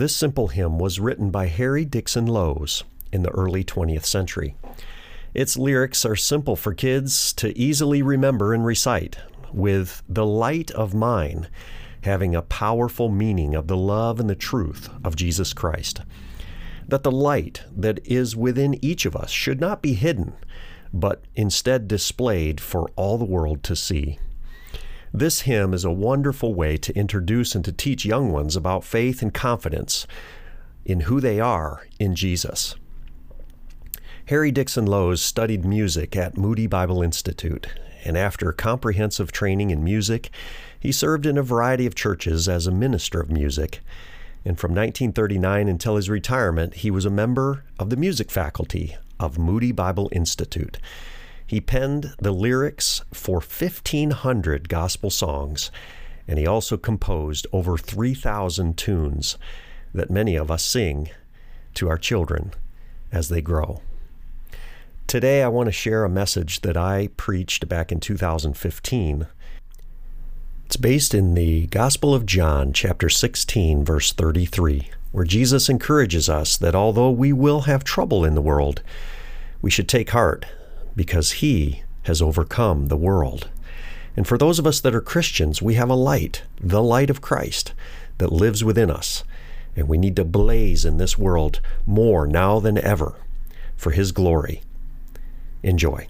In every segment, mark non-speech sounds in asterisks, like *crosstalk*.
This simple hymn was written by Harry Dixon Loes in the early 20th century. Its lyrics are simple for kids to easily remember and recite, with the light of mine having a powerful meaning of the love and the truth of Jesus Christ. That the light that is within each of us should not be hidden, but instead displayed for all the world to see. This hymn is a wonderful way to introduce and to teach young ones about faith and confidence in who they are in Jesus. Harry Dixon Loes studied music at Moody Bible Institute, and after comprehensive training in music, he served in a variety of churches as a minister of music. And from 1939 until his retirement, he was a member of the music faculty of Moody Bible Institute. He penned the lyrics for 1,500 gospel songs, and he also composed over 3,000 tunes that many of us sing to our children as they grow. Today, I want to share a message that I preached back in 2015. It's based in the Gospel of John, chapter 16, verse 33, where Jesus encourages us that although we will have trouble in the world, we should take heart because he has overcome the world. And for those of us that are Christians, we have a light, the light of Christ, that lives within us. And we need to blaze in this world more now than ever for his glory. Enjoy.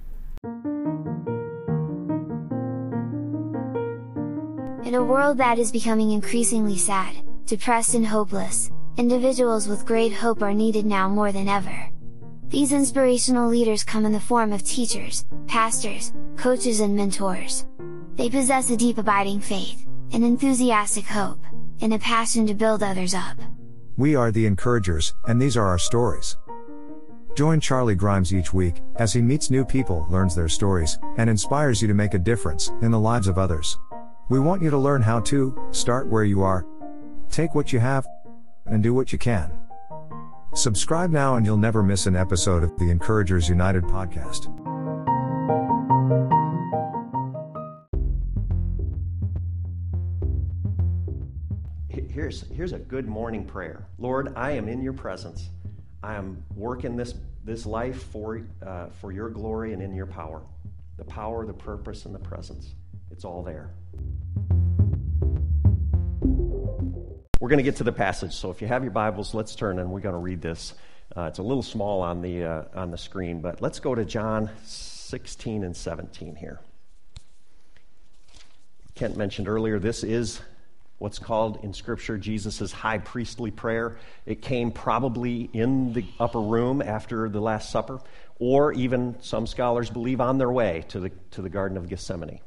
In a world that is becoming increasingly sad, depressed and hopeless, individuals with great hope are needed now more than ever. These inspirational leaders come in the form of teachers, pastors, coaches and mentors. They possess a deep abiding faith, an enthusiastic hope, and a passion to build others up. We are the encouragers, and these are our stories. Join Charlie Grimes each week, as he meets new people, learns their stories, and inspires you to make a difference in the lives of others. We want you to learn how to start where you are, take what you have, and do what you can. Subscribe now and you'll never miss an episode of the Encouragers United podcast. Here's, here's a good morning prayer. Lord, I am in your presence. I am working this, this life for, uh, for your glory and in your power. The power, the purpose, and the presence. It's all there. We're going to get to the passage, so if you have your Bibles, let's turn and we're going to read this. Uh, it's a little small on the, uh, on the screen, but let's go to John 16 and 17 here. Kent mentioned earlier, this is what's called in Scripture Jesus' high priestly prayer. It came probably in the upper room after the Last Supper, or even some scholars believe on their way to the, to the Garden of Gethsemane.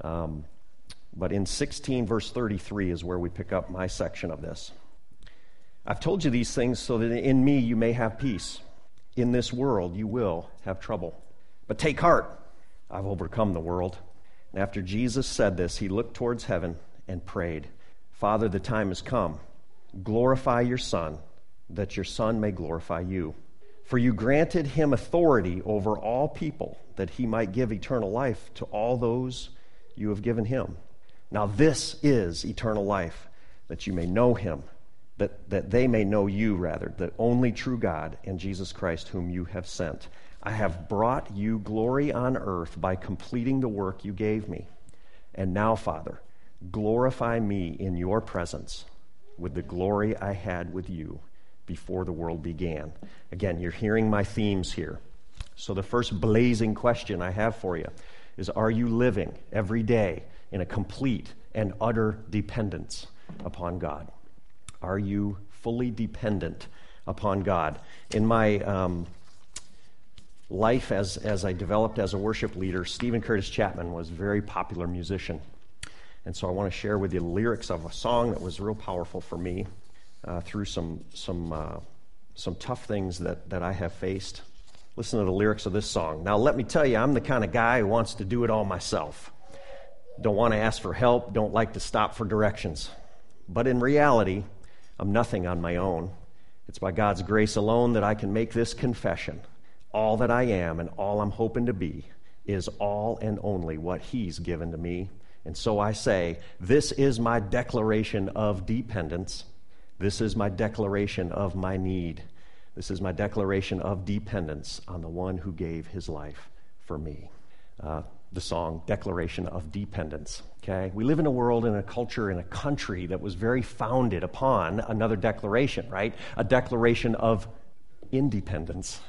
Um, but in 16, verse 33 is where we pick up my section of this. I've told you these things so that in me you may have peace. In this world you will have trouble. But take heart, I've overcome the world. And after Jesus said this, he looked towards heaven and prayed, Father, the time has come. Glorify your Son, that your Son may glorify you. For you granted him authority over all people, that he might give eternal life to all those you have given him. Now, this is eternal life, that you may know him, that, that they may know you, rather, the only true God and Jesus Christ, whom you have sent. I have brought you glory on earth by completing the work you gave me. And now, Father, glorify me in your presence with the glory I had with you before the world began. Again, you're hearing my themes here. So, the first blazing question I have for you is Are you living every day? In a complete and utter dependence upon God? Are you fully dependent upon God? In my um, life as, as I developed as a worship leader, Steven Curtis Chapman was a very popular musician. And so I want to share with you the lyrics of a song that was real powerful for me uh, through some, some, uh, some tough things that, that I have faced. Listen to the lyrics of this song. Now, let me tell you, I'm the kind of guy who wants to do it all myself. Don't want to ask for help, don't like to stop for directions. But in reality, I'm nothing on my own. It's by God's grace alone that I can make this confession. All that I am and all I'm hoping to be is all and only what He's given to me. And so I say, This is my declaration of dependence. This is my declaration of my need. This is my declaration of dependence on the one who gave his life for me. Uh, the song Declaration of Dependence. Okay? We live in a world, in a culture, in a country that was very founded upon another declaration, right? A declaration of independence.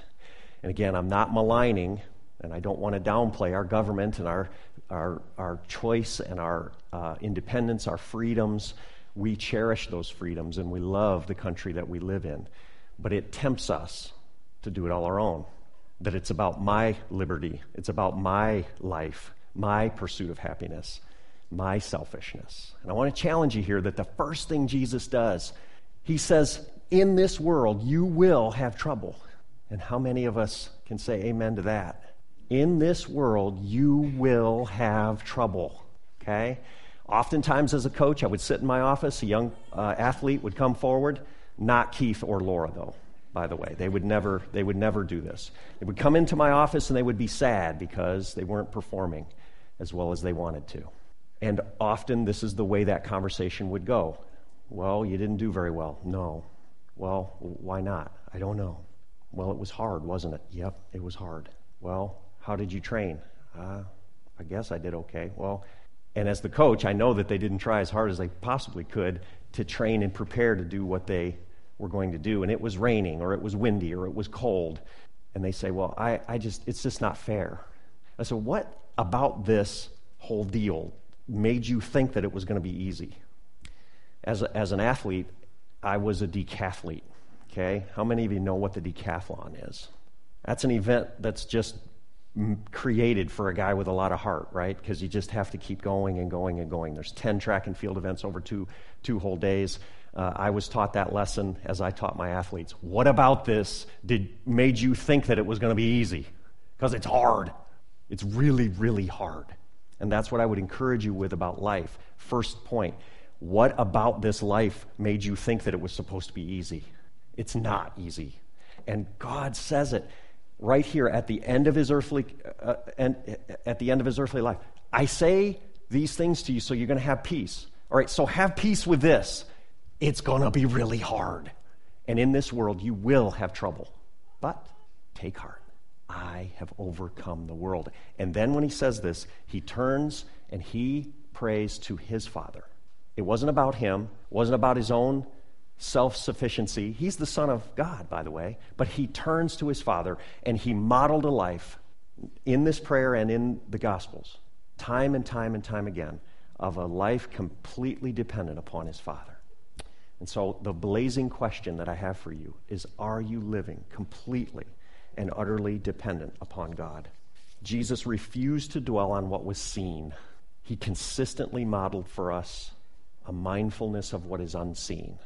And again, I'm not maligning, and I don't want to downplay our government and our, our, our choice and our uh, independence, our freedoms. We cherish those freedoms and we love the country that we live in. But it tempts us to do it all our own that it's about my liberty, it's about my life, my pursuit of happiness, my selfishness. And I want to challenge you here that the first thing Jesus does, he says, In this world, you will have trouble. And how many of us can say amen to that? In this world, you will have trouble. Okay? Oftentimes, as a coach, I would sit in my office, a young uh, athlete would come forward, not Keith or Laura, though by the way. They would never, they would never do this. They would come into my office and they would be sad because they weren't performing as well as they wanted to. And often this is the way that conversation would go. Well, you didn't do very well. No. Well, why not? I don't know. Well, it was hard, wasn't it? Yep, it was hard. Well, how did you train? Uh, I guess I did okay. Well, and as the coach, I know that they didn't try as hard as they possibly could to train and prepare to do what they were going to do, and it was raining, or it was windy, or it was cold. And they say, Well, I, I just, it's just not fair. I said, What about this whole deal made you think that it was going to be easy? As, a, as an athlete, I was a decathlete. Okay? How many of you know what the decathlon is? That's an event that's just created for a guy with a lot of heart, right? Because you just have to keep going and going and going. There's 10 track and field events over two, two whole days. Uh, I was taught that lesson as I taught my athletes. What about this did made you think that it was going to be easy? Because it's hard. It's really, really hard. And that's what I would encourage you with about life. First point what about this life made you think that it was supposed to be easy? It's not easy. And God says it right here at the end of his earthly uh, and at the end of his earthly life. I say these things to you so you're going to have peace. All right, so have peace with this it's going to be really hard. And in this world, you will have trouble. But take heart. I have overcome the world. And then when he says this, he turns and he prays to his Father. It wasn't about him, it wasn't about his own self sufficiency. He's the Son of God, by the way. But he turns to his Father and he modeled a life in this prayer and in the Gospels, time and time and time again, of a life completely dependent upon his Father. And so, the blazing question that I have for you is Are you living completely and utterly dependent upon God? Jesus refused to dwell on what was seen. He consistently modeled for us a mindfulness of what is unseen.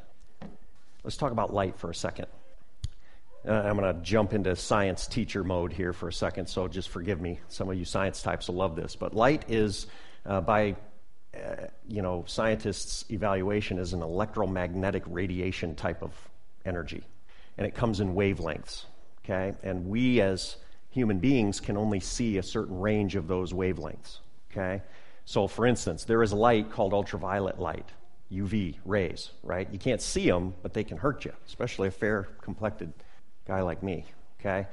Let's talk about light for a second. Uh, I'm going to jump into science teacher mode here for a second, so just forgive me. Some of you science types will love this. But light is, uh, by you know, scientists' evaluation is an electromagnetic radiation type of energy, and it comes in wavelengths. Okay, and we as human beings can only see a certain range of those wavelengths. Okay, so for instance, there is light called ultraviolet light, UV rays. Right, you can't see them, but they can hurt you, especially a fair complected guy like me. Okay,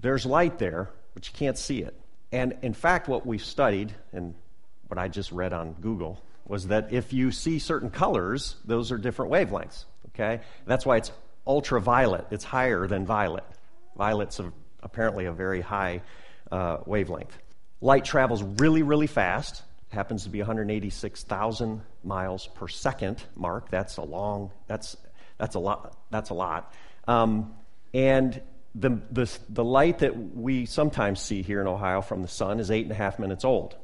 there's light there, but you can't see it. And in fact, what we've studied, and what I just read on Google was that if you see certain colors, those are different wavelengths. Okay? That's why it's ultraviolet. It's higher than violet. Violet's a, apparently a very high uh, wavelength. Light travels really, really fast. Happens to be 186,000 miles per second. Mark, that's a long. That's that's a lot. That's a lot. Um, and the, the the light that we sometimes see here in Ohio from the sun is eight and a half minutes old.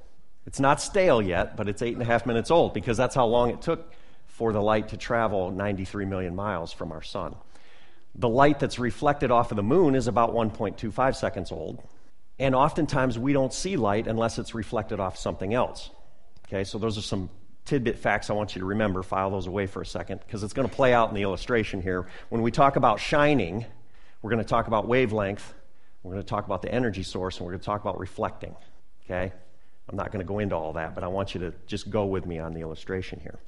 It's not stale yet, but it's eight and a half minutes old because that's how long it took for the light to travel 93 million miles from our sun. The light that's reflected off of the moon is about 1.25 seconds old. And oftentimes we don't see light unless it's reflected off something else. Okay, so those are some tidbit facts I want you to remember. File those away for a second because it's going to play out in the illustration here. When we talk about shining, we're going to talk about wavelength, we're going to talk about the energy source, and we're going to talk about reflecting. Okay? I'm not going to go into all that, but I want you to just go with me on the illustration here.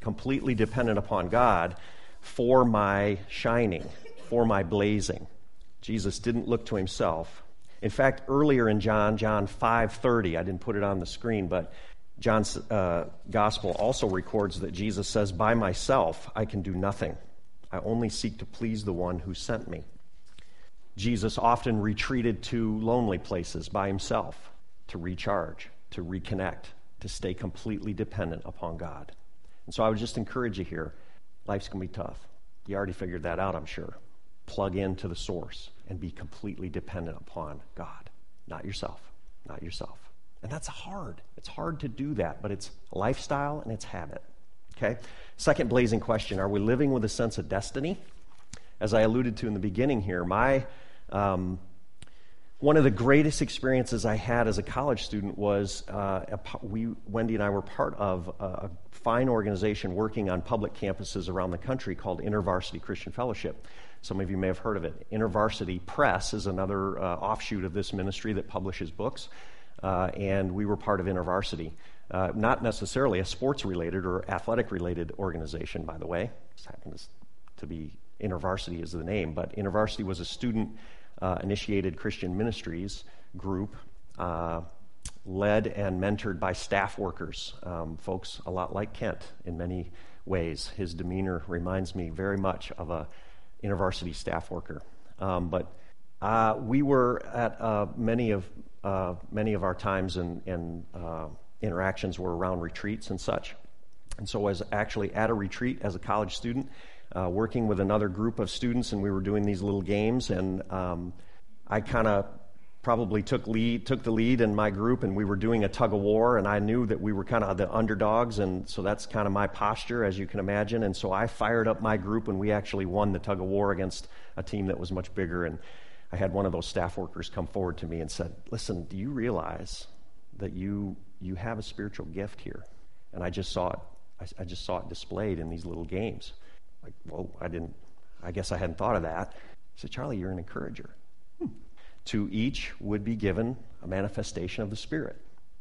Completely dependent upon God for my shining, for my blazing. Jesus didn't look to himself. In fact, earlier in John, John 5:30, I didn't put it on the screen, but John's uh, gospel also records that Jesus says, "By myself I can do nothing. I only seek to please the one who sent me." Jesus often retreated to lonely places by himself to recharge, to reconnect, to stay completely dependent upon God. And so I would just encourage you here life's going to be tough. You already figured that out, I'm sure. Plug into the source and be completely dependent upon God, not yourself, not yourself. And that's hard. It's hard to do that, but it's lifestyle and it's habit. Okay? Second blazing question Are we living with a sense of destiny? As I alluded to in the beginning here, my um, one of the greatest experiences I had as a college student was uh, a, we, Wendy and I were part of a, a, fine organization working on public campuses around the country called InterVarsity Christian Fellowship. Some of you may have heard of it. InterVarsity Press is another uh, offshoot of this ministry that publishes books, uh, and we were part of InterVarsity. Uh, not necessarily a sports related or athletic related organization, by the way. This happens to be InterVarsity is the name, but InterVarsity was a student uh, initiated Christian ministries group, uh, led and mentored by staff workers, um, folks a lot like Kent in many ways. His demeanor reminds me very much of a university staff worker. Um, but uh, we were at uh, many of uh, many of our times and, and uh, interactions were around retreats and such. And so I was actually at a retreat as a college student uh, working with another group of students, and we were doing these little games. And um, I kind of probably took lead, took the lead in my group, and we were doing a tug of war. And I knew that we were kind of the underdogs, and so that's kind of my posture, as you can imagine. And so I fired up my group, and we actually won the tug of war against a team that was much bigger. And I had one of those staff workers come forward to me and said, "Listen, do you realize that you you have a spiritual gift here?" And I just saw it. I, I just saw it displayed in these little games. Like, well, I didn't, I guess I hadn't thought of that. He said, Charlie, you're an encourager. Hmm. To each would be given a manifestation of the Spirit.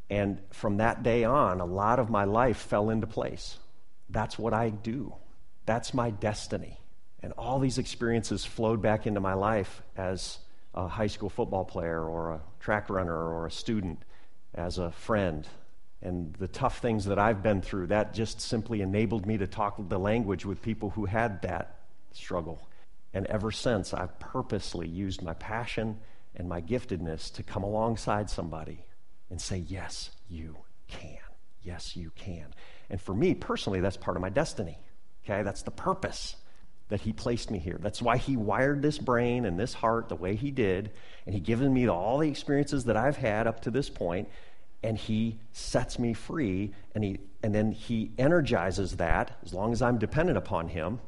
And from that day on, a lot of my life fell into place. That's what I do, that's my destiny. And all these experiences flowed back into my life as a high school football player or a track runner or a student, as a friend, and the tough things that I've been through, that just simply enabled me to talk the language with people who had that struggle. And ever since, I've purposely used my passion and my giftedness to come alongside somebody and say, Yes, you can. Yes, you can. And for me personally, that's part of my destiny. Okay, that's the purpose that he placed me here. That's why he wired this brain and this heart the way he did, and he given me all the experiences that I've had up to this point and he sets me free and he and then he energizes that as long as I'm dependent upon him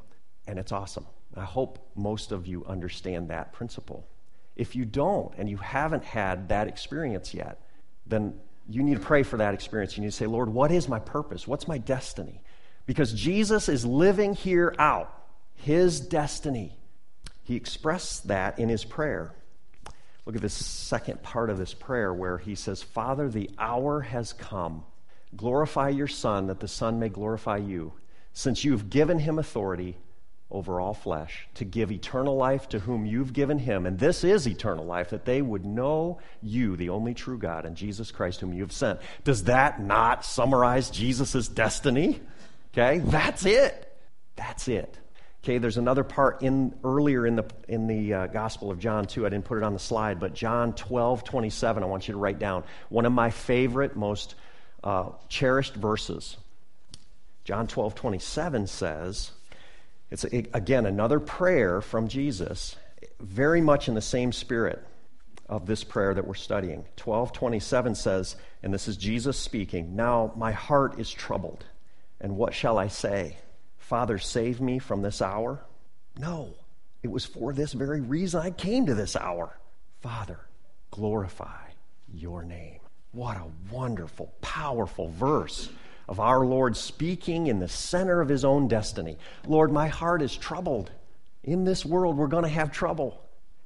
and it's awesome. I hope most of you understand that principle. If you don't and you haven't had that experience yet, then you need to pray for that experience. You need to say, Lord, what is my purpose? What's my destiny? Because Jesus is living here out his destiny. He expressed that in his prayer. Look at this second part of this prayer where he says, Father, the hour has come. Glorify your Son, that the Son may glorify you, since you've given him authority over all flesh to give eternal life to whom you've given him. And this is eternal life, that they would know you, the only true God, and Jesus Christ, whom you have sent. Does that not summarize Jesus' destiny? Okay, that's it. That's it. Okay, there's another part in earlier in the in the uh, Gospel of John too. I didn't put it on the slide, but John 12, 27. I want you to write down one of my favorite, most uh, cherished verses. John 12, 27 says, it's again another prayer from Jesus, very much in the same spirit. of this prayer that we're studying. 1227 says, and this is Jesus speaking, Now my heart is troubled, and what shall I say? Father, save me from this hour? No, it was for this very reason I came to this hour. Father, glorify your name. What a wonderful, powerful verse of our Lord speaking in the center of his own destiny. Lord, my heart is troubled. In this world, we're going to have trouble.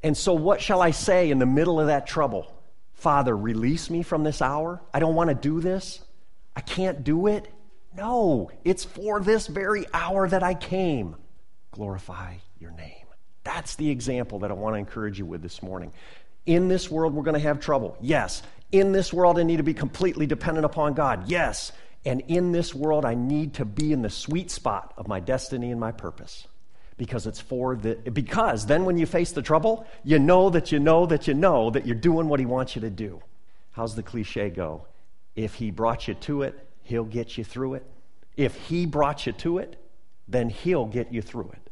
And so, what shall I say in the middle of that trouble? Father, release me from this hour. I don't want to do this. I can't do it. No, it's for this very hour that I came. Glorify your name. That's the example that I want to encourage you with this morning. In this world, we're going to have trouble. Yes. In this world, I need to be completely dependent upon God. Yes. And in this world, I need to be in the sweet spot of my destiny and my purpose. Because it's for the, because then when you face the trouble, you know that you know that you know that you're doing what He wants you to do. How's the cliche go? If He brought you to it, He'll get you through it. If He brought you to it, then He'll get you through it.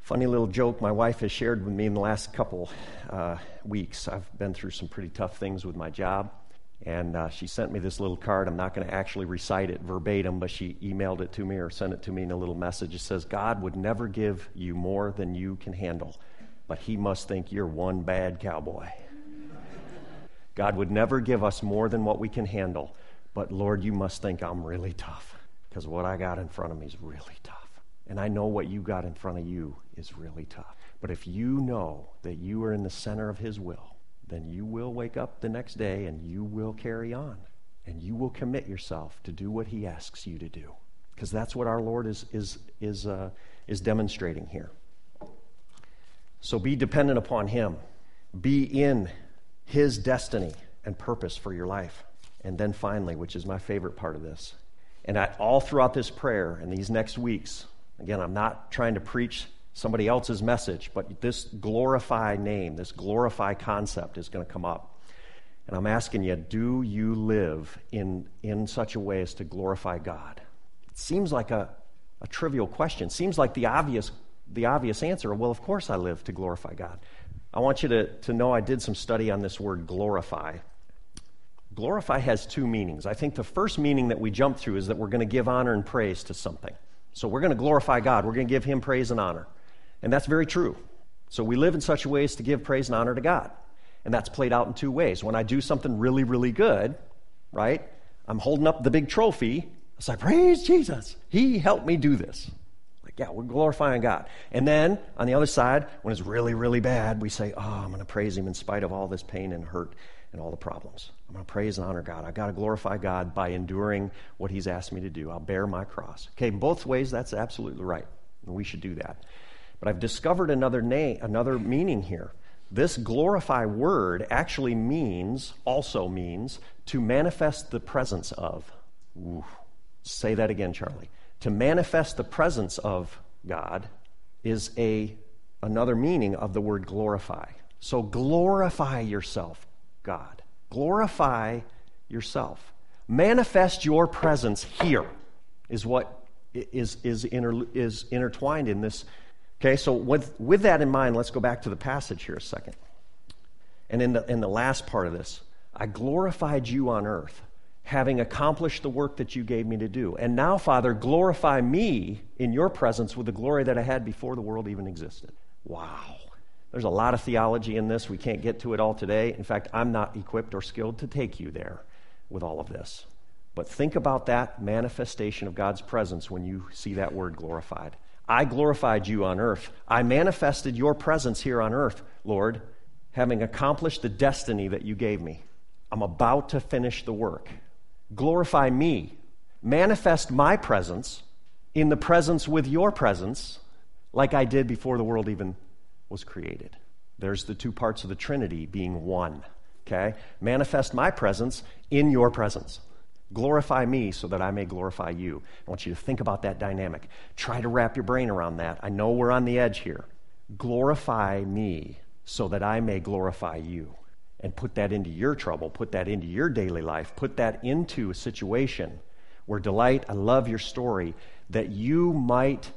Funny little joke my wife has shared with me in the last couple uh, weeks. I've been through some pretty tough things with my job. And uh, she sent me this little card. I'm not going to actually recite it verbatim, but she emailed it to me or sent it to me in a little message. It says, God would never give you more than you can handle, but He must think you're one bad cowboy. *laughs* God would never give us more than what we can handle, but Lord, you must think I'm really tough because what I got in front of me is really tough. And I know what you got in front of you is really tough. But if you know that you are in the center of His will, then you will wake up the next day and you will carry on. And you will commit yourself to do what he asks you to do. Because that's what our Lord is, is, is, uh, is demonstrating here. So be dependent upon him, be in his destiny and purpose for your life. And then finally, which is my favorite part of this, and I, all throughout this prayer and these next weeks, again, I'm not trying to preach somebody else's message, but this glorify name, this glorify concept is going to come up. And I'm asking you, do you live in, in such a way as to glorify God? It seems like a, a trivial question. It seems like the obvious, the obvious answer. Well, of course I live to glorify God. I want you to, to know I did some study on this word glorify. Glorify has two meanings. I think the first meaning that we jump through is that we're going to give honor and praise to something. So we're going to glorify God. We're going to give Him praise and honor. And that's very true. So we live in such a way as to give praise and honor to God. And that's played out in two ways. When I do something really, really good, right? I'm holding up the big trophy. It's like, praise Jesus. He helped me do this. Like, yeah, we're glorifying God. And then on the other side, when it's really, really bad, we say, oh, I'm going to praise Him in spite of all this pain and hurt and all the problems. I'm going to praise and honor God. I've got to glorify God by enduring what He's asked me to do. I'll bear my cross. Okay, both ways, that's absolutely right. And we should do that. But I've discovered another name, another meaning here. This glorify word actually means, also means, to manifest the presence of. Ooh. Say that again, Charlie. To manifest the presence of God is a another meaning of the word glorify. So glorify yourself, God. Glorify yourself. Manifest your presence here is what is, is, inter, is intertwined in this Okay, so with, with that in mind, let's go back to the passage here a second. And in the, in the last part of this, I glorified you on earth, having accomplished the work that you gave me to do. And now, Father, glorify me in your presence with the glory that I had before the world even existed. Wow. There's a lot of theology in this. We can't get to it all today. In fact, I'm not equipped or skilled to take you there with all of this. But think about that manifestation of God's presence when you see that word glorified. I glorified you on earth. I manifested your presence here on earth, Lord, having accomplished the destiny that you gave me. I'm about to finish the work. Glorify me. Manifest my presence in the presence with your presence, like I did before the world even was created. There's the two parts of the Trinity being one. Okay? Manifest my presence in your presence. Glorify me so that I may glorify you. I want you to think about that dynamic. Try to wrap your brain around that. I know we're on the edge here. Glorify me so that I may glorify you. And put that into your trouble, put that into your daily life, put that into a situation where, Delight, I love your story, that you might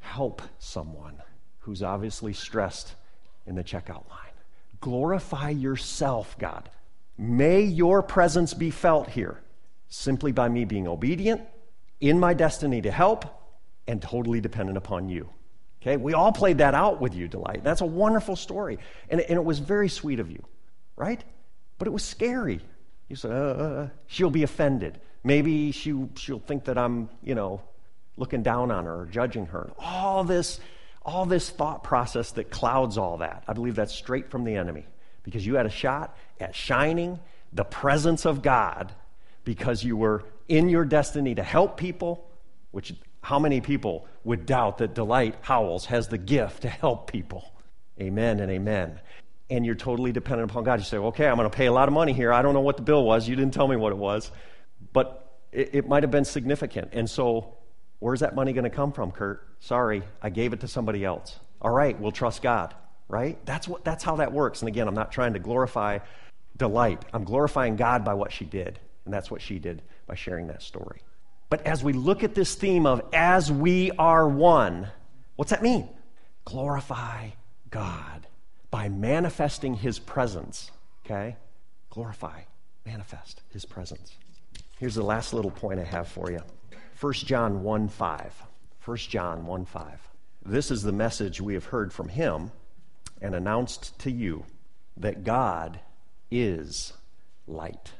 help someone who's obviously stressed in the checkout line. glorify yourself, God. May your presence be felt here simply by me being obedient, in my destiny to help, and totally dependent upon you. Okay, we all played that out with you, Delight. That's a wonderful story. And, and it was very sweet of you, right? But it was scary. You said, uh, uh, uh, she'll be offended. Maybe she, she'll think that I'm, you know, looking down on her or judging her. All this, all this thought process that clouds all that. I believe that's straight from the enemy because you had a shot at shining the presence of God because you were in your destiny to help people, which how many people would doubt that Delight Howells has the gift to help people? Amen and amen. And you're totally dependent upon God. You say, okay, I'm going to pay a lot of money here. I don't know what the bill was. You didn't tell me what it was. But it, it might have been significant. And so, where's that money going to come from, Kurt? Sorry, I gave it to somebody else. All right, we'll trust God, right? That's, what, that's how that works. And again, I'm not trying to glorify Delight, I'm glorifying God by what she did. And that's what she did by sharing that story. But as we look at this theme of as we are one, what's that mean? Glorify God by manifesting his presence. Okay? Glorify, manifest his presence. Here's the last little point I have for you 1 John 1 5. 1 John 1 5. This is the message we have heard from him and announced to you that God is light,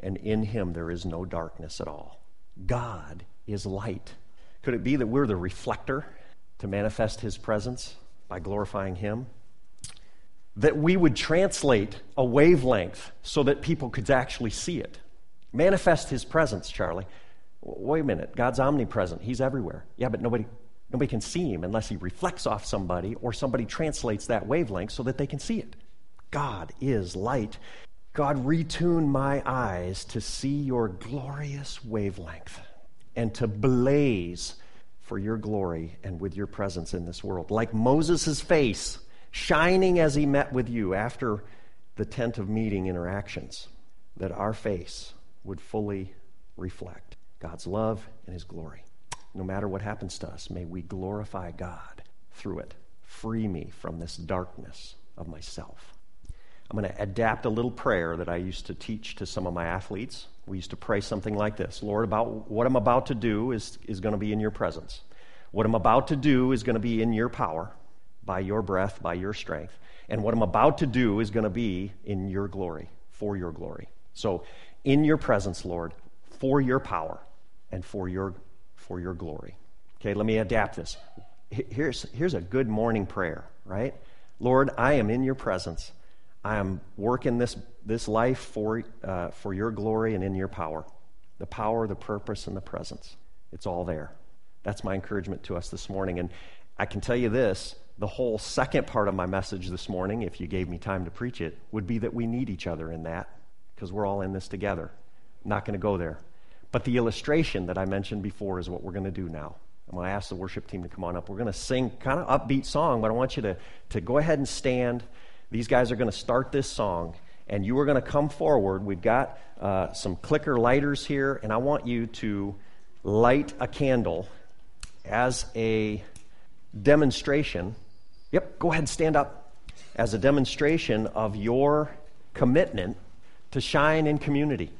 and in him there is no darkness at all. God is light. Could it be that we're the reflector to manifest his presence by glorifying him? That we would translate a wavelength so that people could actually see it. Manifest his presence, Charlie. Wait a minute. God's omnipresent. He's everywhere. Yeah, but nobody, nobody can see him unless he reflects off somebody or somebody translates that wavelength so that they can see it. God is light. God, retune my eyes to see your glorious wavelength and to blaze for your glory and with your presence in this world. Like Moses' face shining as he met with you after the tent of meeting interactions, that our face would fully reflect God's love and his glory. No matter what happens to us, may we glorify God through it. Free me from this darkness of myself. I'm going to adapt a little prayer that I used to teach to some of my athletes. We used to pray something like this Lord, about what I'm about to do is, is going to be in your presence. What I'm about to do is going to be in your power, by your breath, by your strength. And what I'm about to do is going to be in your glory, for your glory. So, in your presence, Lord, for your power and for your, for your glory. Okay, let me adapt this. Here's, here's a good morning prayer, right? Lord, I am in your presence. I am working this, this life for, uh, for your glory and in your power. The power, the purpose, and the presence. It's all there. That's my encouragement to us this morning. And I can tell you this the whole second part of my message this morning, if you gave me time to preach it, would be that we need each other in that because we're all in this together. I'm not going to go there. But the illustration that I mentioned before is what we're going to do now. I'm going to ask the worship team to come on up. We're going to sing kind of upbeat song, but I want you to, to go ahead and stand. These guys are going to start this song, and you are going to come forward. We've got uh, some clicker lighters here, and I want you to light a candle as a demonstration. Yep, go ahead and stand up. As a demonstration of your commitment to shine in community.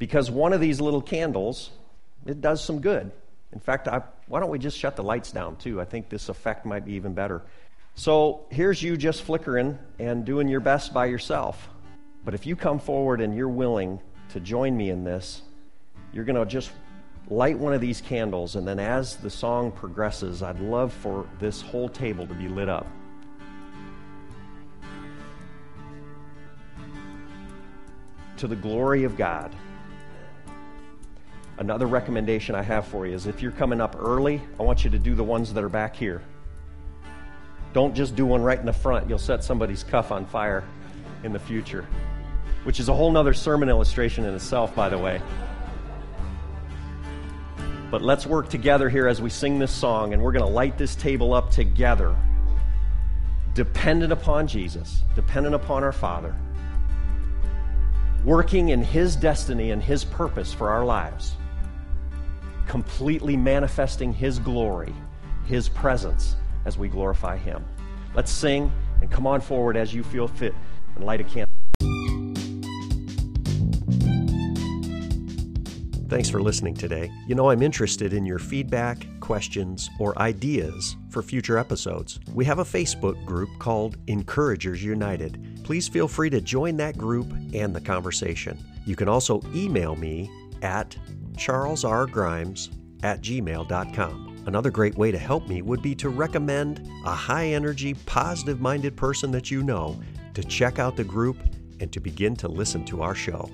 Because one of these little candles, it does some good. In fact, I, why don't we just shut the lights down too? I think this effect might be even better. So here's you just flickering and doing your best by yourself. But if you come forward and you're willing to join me in this, you're going to just light one of these candles, and then as the song progresses, I'd love for this whole table to be lit up. To the glory of God. Another recommendation I have for you is if you're coming up early, I want you to do the ones that are back here. Don't just do one right in the front. You'll set somebody's cuff on fire in the future, which is a whole nother sermon illustration in itself, by the way. But let's work together here as we sing this song, and we're going to light this table up together, dependent upon Jesus, dependent upon our Father, working in His destiny and His purpose for our lives, completely manifesting His glory, His presence as we glorify Him. Let's sing, and come on forward as you feel fit and light a candle. Thanks for listening today. You know, I'm interested in your feedback, questions, or ideas for future episodes. We have a Facebook group called Encouragers United. Please feel free to join that group and the conversation. You can also email me at charlesrgrimes at gmail.com. Another great way to help me would be to recommend a high energy, positive minded person that you know to check out the group and to begin to listen to our show.